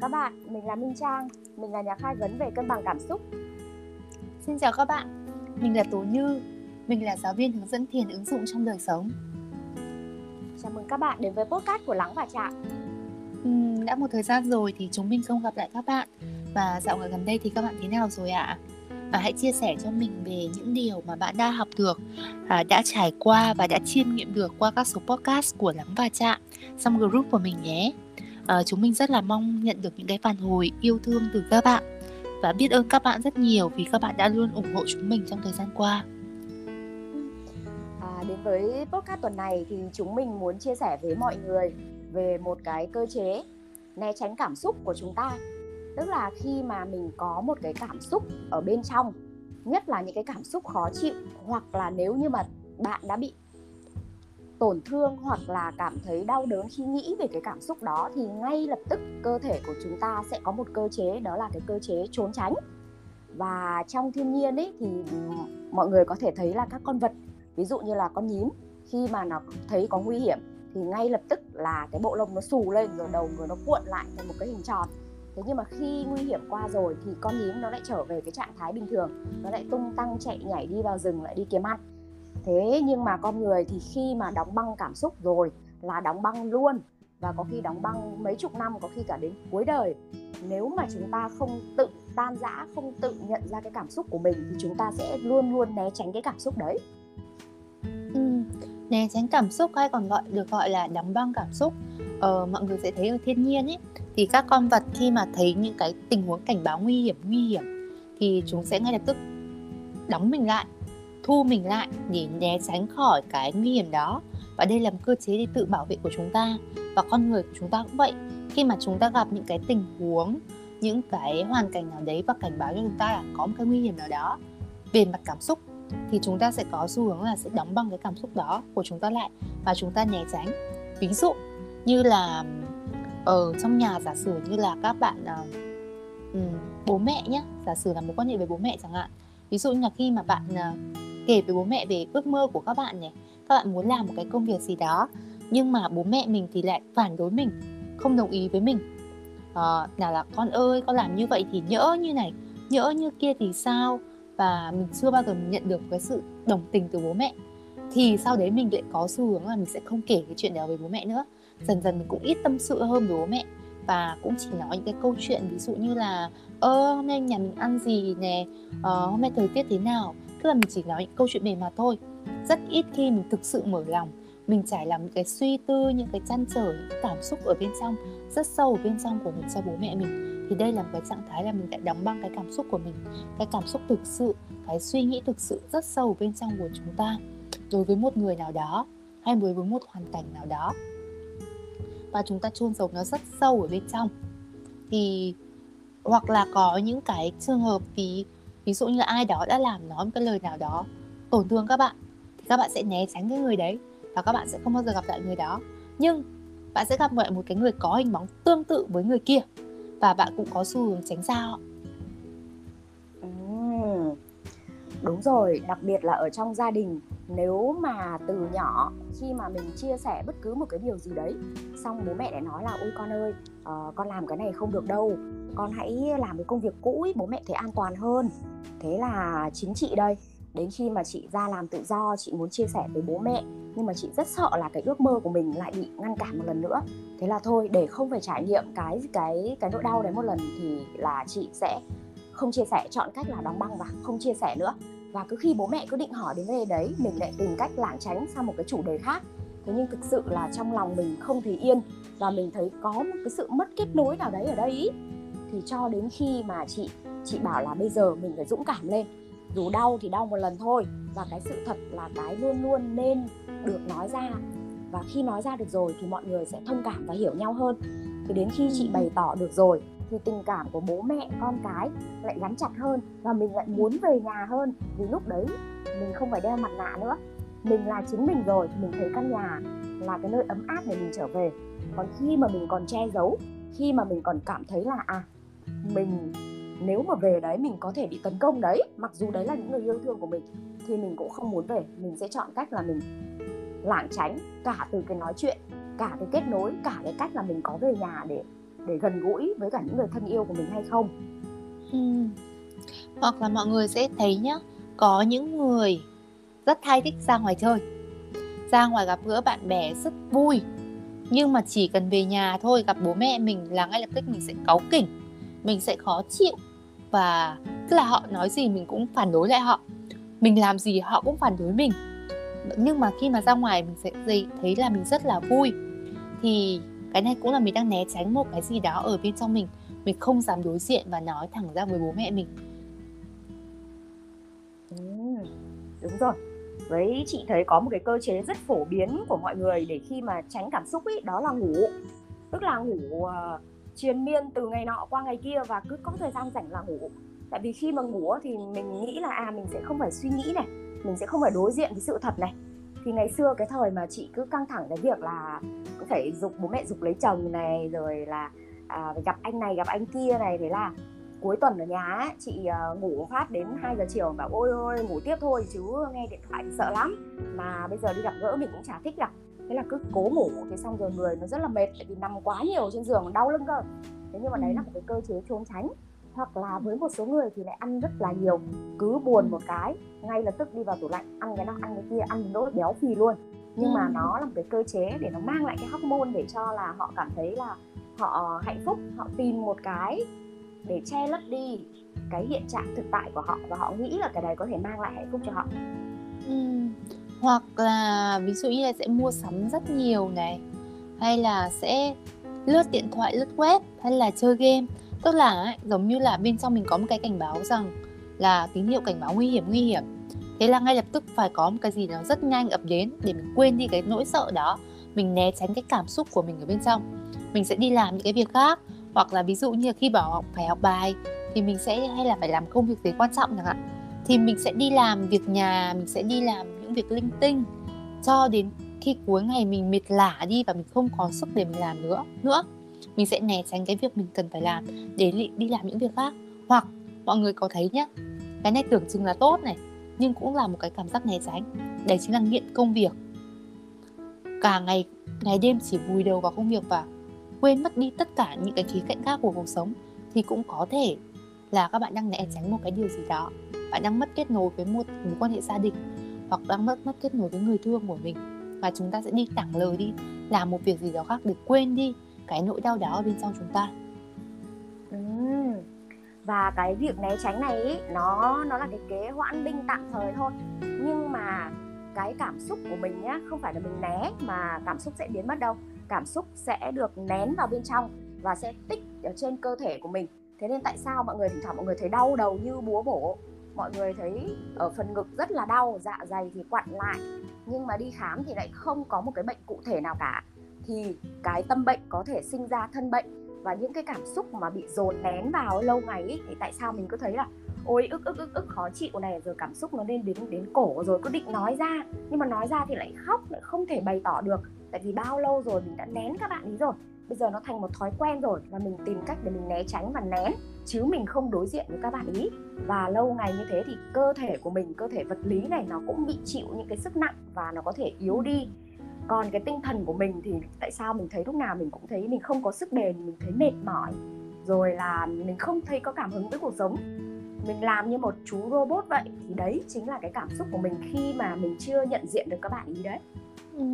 chào các bạn, mình là Minh Trang, mình là nhà khai vấn về cân bằng cảm xúc. Xin chào các bạn, mình là Tố Như, mình là giáo viên hướng dẫn thiền ứng dụng trong đời sống. Chào mừng các bạn đến với podcast của Lắng và Chạm. Uhm, đã một thời gian rồi thì chúng mình không gặp lại các bạn và dạo gần đây thì các bạn thế nào rồi ạ? À? và hãy chia sẻ cho mình về những điều mà bạn đã học được, à, đã trải qua và đã chiêm nghiệm được qua các số podcast của Lắng và Chạm trong group của mình nhé. À, chúng mình rất là mong nhận được những cái phản hồi yêu thương từ các bạn và biết ơn các bạn rất nhiều vì các bạn đã luôn ủng hộ chúng mình trong thời gian qua. À, đến với podcast tuần này thì chúng mình muốn chia sẻ với mọi người về một cái cơ chế né tránh cảm xúc của chúng ta tức là khi mà mình có một cái cảm xúc ở bên trong nhất là những cái cảm xúc khó chịu hoặc là nếu như mà bạn đã bị tổn thương hoặc là cảm thấy đau đớn khi nghĩ về cái cảm xúc đó, thì ngay lập tức cơ thể của chúng ta sẽ có một cơ chế, đó là cái cơ chế trốn tránh. Và trong thiên nhiên ấy, thì mọi người có thể thấy là các con vật, ví dụ như là con nhím, khi mà nó thấy có nguy hiểm, thì ngay lập tức là cái bộ lông nó xù lên, rồi đầu người nó cuộn lại thành một cái hình tròn. Thế nhưng mà khi nguy hiểm qua rồi, thì con nhím nó lại trở về cái trạng thái bình thường, nó lại tung tăng chạy nhảy đi vào rừng, lại đi kiếm ăn thế nhưng mà con người thì khi mà đóng băng cảm xúc rồi là đóng băng luôn. Và có khi đóng băng mấy chục năm có khi cả đến cuối đời. Nếu mà chúng ta không tự tan rã không tự nhận ra cái cảm xúc của mình thì chúng ta sẽ luôn luôn né tránh cái cảm xúc đấy. Ừ, né tránh cảm xúc hay còn gọi được gọi là đóng băng cảm xúc. Ờ, mọi người sẽ thấy ở thiên nhiên ấy thì các con vật khi mà thấy những cái tình huống cảnh báo nguy hiểm nguy hiểm thì chúng sẽ ngay lập tức đóng mình lại thu mình lại để né tránh khỏi cái nguy hiểm đó. Và đây là một cơ chế để tự bảo vệ của chúng ta. Và con người của chúng ta cũng vậy. Khi mà chúng ta gặp những cái tình huống những cái hoàn cảnh nào đấy và cảnh báo cho chúng ta là có một cái nguy hiểm nào đó về mặt cảm xúc thì chúng ta sẽ có xu hướng là sẽ đóng băng cái cảm xúc đó của chúng ta lại và chúng ta né tránh. Ví dụ như là ở trong nhà giả sử như là các bạn uh, bố mẹ nhé giả sử là mối quan hệ với bố mẹ chẳng hạn. Ví dụ như là khi mà bạn uh, kể với bố mẹ về ước mơ của các bạn này các bạn muốn làm một cái công việc gì đó nhưng mà bố mẹ mình thì lại phản đối mình không đồng ý với mình. Ờ, à, nào là con ơi con làm như vậy thì nhỡ như này nhỡ như kia thì sao? Và mình chưa bao giờ nhận được cái sự đồng tình từ bố mẹ. Thì sau đấy mình lại có xu hướng là mình sẽ không kể cái chuyện đó với bố mẹ nữa. Dần dần mình cũng ít tâm sự hơn với bố mẹ và cũng chỉ nói những cái câu chuyện ví dụ như là ơ hôm nay nhà mình ăn gì nè? Ờ, hôm nay thời tiết thế nào? Tức là mình chỉ nói những câu chuyện bề mặt thôi. Rất ít khi mình thực sự mở lòng. Mình trải lòng những cái suy tư, những cái chăn trở, những cảm xúc ở bên trong, rất sâu ở bên trong của mình cho bố mẹ mình. Thì đây là một cái trạng thái là mình đã đóng băng cái cảm xúc của mình, cái cảm xúc thực sự, cái suy nghĩ thực sự rất sâu ở bên trong của chúng ta. Đối với một người nào đó hay đối với một hoàn cảnh nào đó và chúng ta chôn giấu nó rất sâu ở bên trong, thì hoặc là có những cái trường hợp thì ví dụ như là ai đó đã làm nói một cái lời nào đó tổn thương các bạn thì các bạn sẽ né tránh cái người đấy và các bạn sẽ không bao giờ gặp lại người đó. Nhưng bạn sẽ gặp lại một cái người có hình bóng tương tự với người kia và bạn cũng có xu hướng tránh xa họ. Ừ, đúng rồi đặc biệt là ở trong gia đình nếu mà từ nhỏ khi mà mình chia sẻ bất cứ một cái điều gì đấy xong bố mẹ lại nói là ôi con ơi uh, con làm cái này không được đâu con hãy làm cái công việc cũ ý, bố mẹ thấy an toàn hơn. Thế là chính chị đây đến khi mà chị ra làm tự do chị muốn chia sẻ với bố mẹ nhưng mà chị rất sợ là cái ước mơ của mình lại bị ngăn cản một lần nữa. Thế là thôi để không phải trải nghiệm cái cái cái nỗi đau đấy một lần thì là chị sẽ không chia sẻ chọn cách là đóng băng và không chia sẻ nữa. Và cứ khi bố mẹ cứ định hỏi đến về đấy mình lại tìm cách lảng tránh sang một cái chủ đề khác. Thế nhưng thực sự là trong lòng mình không thấy yên và mình thấy có một cái sự mất kết nối nào đấy ở đây ý thì cho đến khi mà chị chị bảo là bây giờ mình phải dũng cảm lên. Dù đau thì đau một lần thôi, và cái sự thật là cái luôn luôn nên được nói ra. Và khi nói ra được rồi thì mọi người sẽ thông cảm và hiểu nhau hơn. Thì đến khi chị bày tỏ được rồi, thì tình cảm của bố mẹ, con cái lại gắn chặt hơn và mình lại muốn về nhà hơn. Vì lúc đấy mình không phải đeo mặt nạ nữa. Mình là chính mình rồi, mình thấy căn nhà là cái nơi ấm áp để mình trở về. Còn khi mà mình còn che giấu, khi mà mình còn cảm thấy là à mình, nếu mà về đấy mình có thể bị tấn công đấy, mặc dù đấy là những người yêu thương của mình, thì mình cũng không muốn về. Mình sẽ chọn cách là mình lảng tránh cả từ cái nói chuyện, cả cái kết nối, cả cái cách là mình có về nhà để để gần gũi với cả những người thân yêu của mình hay không. Ừ. hoặc là mọi người sẽ thấy nhá, có những người rất hay thích ra ngoài chơi, ra ngoài gặp gỡ bạn bè rất vui, nhưng mà chỉ cần về nhà thôi, gặp bố mẹ mình là ngay lập tức mình sẽ cáu kỉnh mình sẽ khó chịu. Và tức là họ nói gì mình cũng phản đối lại họ. Mình làm gì họ cũng phản đối mình. Nhưng mà khi mà ra ngoài mình sẽ thấy là mình rất là vui. Thì cái này cũng là mình đang né tránh một cái gì đó ở bên trong mình. Mình không dám đối diện và nói thẳng ra với bố mẹ mình. Ừ, đúng rồi. Với chị thấy có một cái cơ chế rất phổ biến của mọi người để khi mà tránh cảm xúc ấy đó là ngủ. Tức là ngủ uh, triền miên từ ngày nọ qua ngày kia và cứ có thời gian rảnh là ngủ. Tại vì khi mà ngủ thì mình nghĩ là à mình sẽ không phải suy nghĩ này mình sẽ không phải đối diện với sự thật này. Thì ngày xưa cái thời mà chị cứ căng thẳng cái việc là cứ phải dục bố mẹ dục lấy chồng này rồi là à, gặp anh này gặp anh kia này. Thế là cuối tuần ở nhà ấy, chị uh, ngủ phát đến 2 giờ chiều bảo ôi ôi ngủ tiếp thôi chứ nghe điện thoại thì sợ lắm. Mà bây giờ đi gặp gỡ mình cũng chả thích gặp thế là cứ cố ngủ thì xong rồi người nó rất là mệt tại vì nằm quá nhiều trên giường đau lưng cơ. Thế nhưng mà đấy là một cái cơ chế trốn tránh. Hoặc là với một số người thì lại ăn rất là nhiều cứ buồn một cái ngay lập tức đi vào tủ lạnh ăn cái đó ăn cái kia ăn đốt béo phì luôn. Nhưng mà nó là một cái cơ chế để nó mang lại cái hormone để cho là họ cảm thấy là họ hạnh phúc họ tìm một cái để che lấp đi cái hiện trạng thực tại của họ và họ nghĩ là cái đấy có thể mang lại hạnh phúc cho họ. Ừ hoặc là ví dụ như là sẽ mua sắm rất nhiều này hay là sẽ lướt điện thoại lướt web hay là chơi game. Tức là ấy, giống như là bên trong mình có một cái cảnh báo rằng là tín hiệu cảnh báo nguy hiểm nguy hiểm. Thế là ngay lập tức phải có một cái gì nó rất nhanh ập đến để mình quên đi cái nỗi sợ đó. Mình né tránh cái cảm xúc của mình ở bên trong. Mình sẽ đi làm những cái việc khác. Hoặc là ví dụ như khi bảo học phải học bài thì mình sẽ hay là phải làm công việc gì quan trọng chẳng hạn thì mình sẽ đi làm việc nhà, mình sẽ đi làm những việc linh tinh cho đến khi cuối ngày mình mệt lả đi và mình không có sức để mình làm nữa nữa. Mình sẽ né tránh cái việc mình cần phải làm để đi làm những việc khác. Hoặc, mọi người có thấy nhá, cái này tưởng chừng là tốt này, nhưng cũng là một cái cảm giác né tránh. Đấy chính là nghiện công việc. Cả ngày ngày đêm chỉ vùi đầu vào công việc và quên mất đi tất cả những cái khía cạnh khác của cuộc sống thì cũng có thể là các bạn đang né tránh một cái điều gì đó bạn đang mất kết nối với một mối quan hệ gia đình hoặc đang mất mất kết nối với người thương của mình. Và chúng ta sẽ đi tảng lời đi làm một việc gì đó khác để quên đi cái nỗi đau đó ở bên trong chúng ta. Ừ. và cái việc né tránh này ý, nó nó là cái kế hoãn binh tạm thời thôi. Nhưng mà cái cảm xúc của mình nhá không phải là mình né mà cảm xúc sẽ biến mất đâu. Cảm xúc sẽ được nén vào bên trong và sẽ tích ở trên cơ thể của mình. Thế nên tại sao mọi người thỉnh thoảng mọi người thấy đau đầu như búa bổ? Mọi người thấy ở phần ngực rất là đau dạ dày thì quặn lại. Nhưng mà đi khám thì lại không có một cái bệnh cụ thể nào cả. Thì cái tâm bệnh có thể sinh ra thân bệnh và những cái cảm xúc mà bị dồn nén vào lâu ngày ấy, thì tại sao mình cứ thấy là ôi ức ức ức ức khó chịu này rồi cảm xúc nó lên đến đến cổ rồi cứ định nói ra. Nhưng mà nói ra thì lại khóc lại không thể bày tỏ được. Tại vì bao lâu rồi mình đã nén các bạn ý rồi bây giờ nó thành một thói quen rồi và mình tìm cách để mình né tránh và nén, chứ mình không đối diện với các bạn ý. Và lâu ngày như thế thì cơ thể của mình, cơ thể vật lý này nó cũng bị chịu những cái sức nặng và nó có thể yếu đi. Còn cái tinh thần của mình thì tại sao mình thấy lúc nào mình cũng thấy mình không có sức bền, mình thấy mệt mỏi, rồi là mình không thấy có cảm hứng với cuộc sống. Mình làm như một chú robot vậy thì đấy chính là cái cảm xúc của mình khi mà mình chưa nhận diện được các bạn ý đấy. Ừ.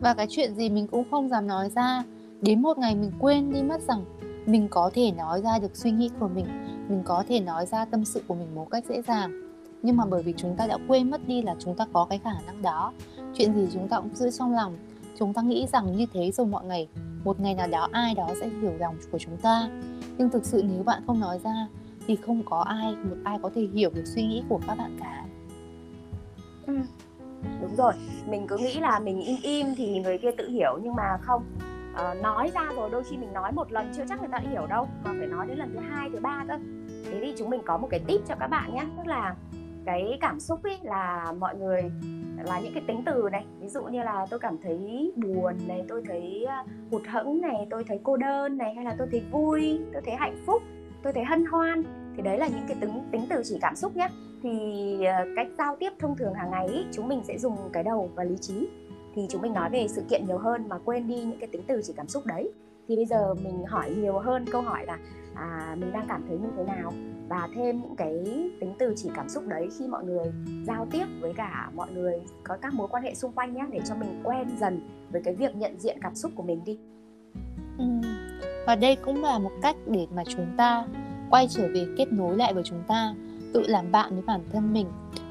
và cái chuyện gì mình cũng không dám nói ra đến một ngày mình quên đi mất rằng mình có thể nói ra được suy nghĩ của mình mình có thể nói ra tâm sự của mình một cách dễ dàng. Nhưng mà bởi vì chúng ta đã quên mất đi là chúng ta có cái khả năng đó, chuyện gì chúng ta cũng giữ trong lòng. Chúng ta nghĩ rằng như thế rồi mọi ngày, một ngày nào đó ai đó sẽ hiểu lòng của chúng ta. Nhưng thực sự nếu bạn không nói ra thì không có ai, một ai có thể hiểu được suy nghĩ của các bạn cả. Ừ. đúng rồi, mình cứ nghĩ là mình im im thì người kia tự hiểu nhưng mà không à, nói ra rồi đôi khi mình nói một lần chưa chắc người ta hiểu đâu mà phải nói đến lần thứ hai thứ ba cơ. Thế thì chúng mình có một cái tip cho các bạn nhé tức là cái cảm xúc ấy là mọi người là những cái tính từ này. Ví dụ như là tôi cảm thấy buồn này tôi thấy à, hụt hẫng này tôi thấy cô đơn này hay là tôi thấy vui tôi thấy hạnh phúc tôi thấy hân hoan thì đấy là những cái tính tính từ chỉ cảm xúc nhé. Thì à, cách giao tiếp thông thường hàng ngày ý, chúng mình sẽ dùng cái đầu và lý trí thì chúng mình nói về sự kiện nhiều hơn mà quên đi những cái tính từ chỉ cảm xúc đấy. Thì bây giờ mình hỏi nhiều hơn câu hỏi là à, mình đang cảm thấy như thế nào? Và thêm những cái tính từ chỉ cảm xúc đấy khi mọi người giao tiếp với cả mọi người có các mối quan hệ xung quanh nhé để cho mình quen dần với cái việc nhận diện cảm xúc của mình đi. Ừ. và đây cũng là một cách để mà chúng ta quay trở về kết nối lại với chúng ta tự làm bạn với bản thân mình.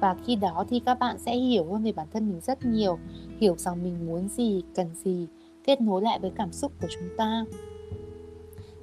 Và khi đó thì các bạn sẽ hiểu hơn về bản thân mình rất nhiều hiểu rằng mình muốn gì, cần gì, kết nối lại với cảm xúc của chúng ta.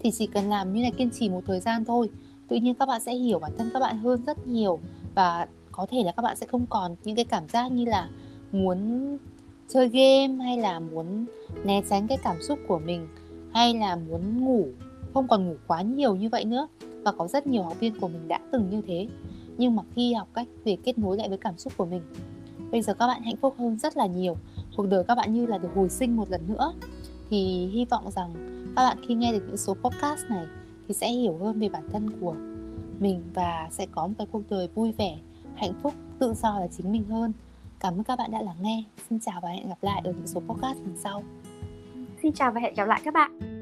Thì chỉ cần làm như này kiên trì một thời gian thôi. Tự nhiên các bạn sẽ hiểu bản thân các bạn hơn rất nhiều và có thể là các bạn sẽ không còn những cái cảm giác như là muốn chơi game hay là muốn né tránh cái cảm xúc của mình hay là muốn ngủ, không còn ngủ quá nhiều như vậy nữa. Và có rất nhiều học viên của mình đã từng như thế. Nhưng mà khi học cách về kết nối lại với cảm xúc của mình bây giờ các bạn hạnh phúc hơn rất là nhiều. Cuộc đời các bạn như là được hồi sinh một lần nữa. Thì hy vọng rằng các bạn khi nghe được những số podcast này thì sẽ hiểu hơn về bản thân của mình và sẽ có một cái cuộc đời vui vẻ, hạnh phúc, tự do là chính mình hơn. Cảm ơn các bạn đã lắng nghe. Xin chào và hẹn gặp lại ở những số podcast lần sau. Xin chào và hẹn gặp lại các bạn.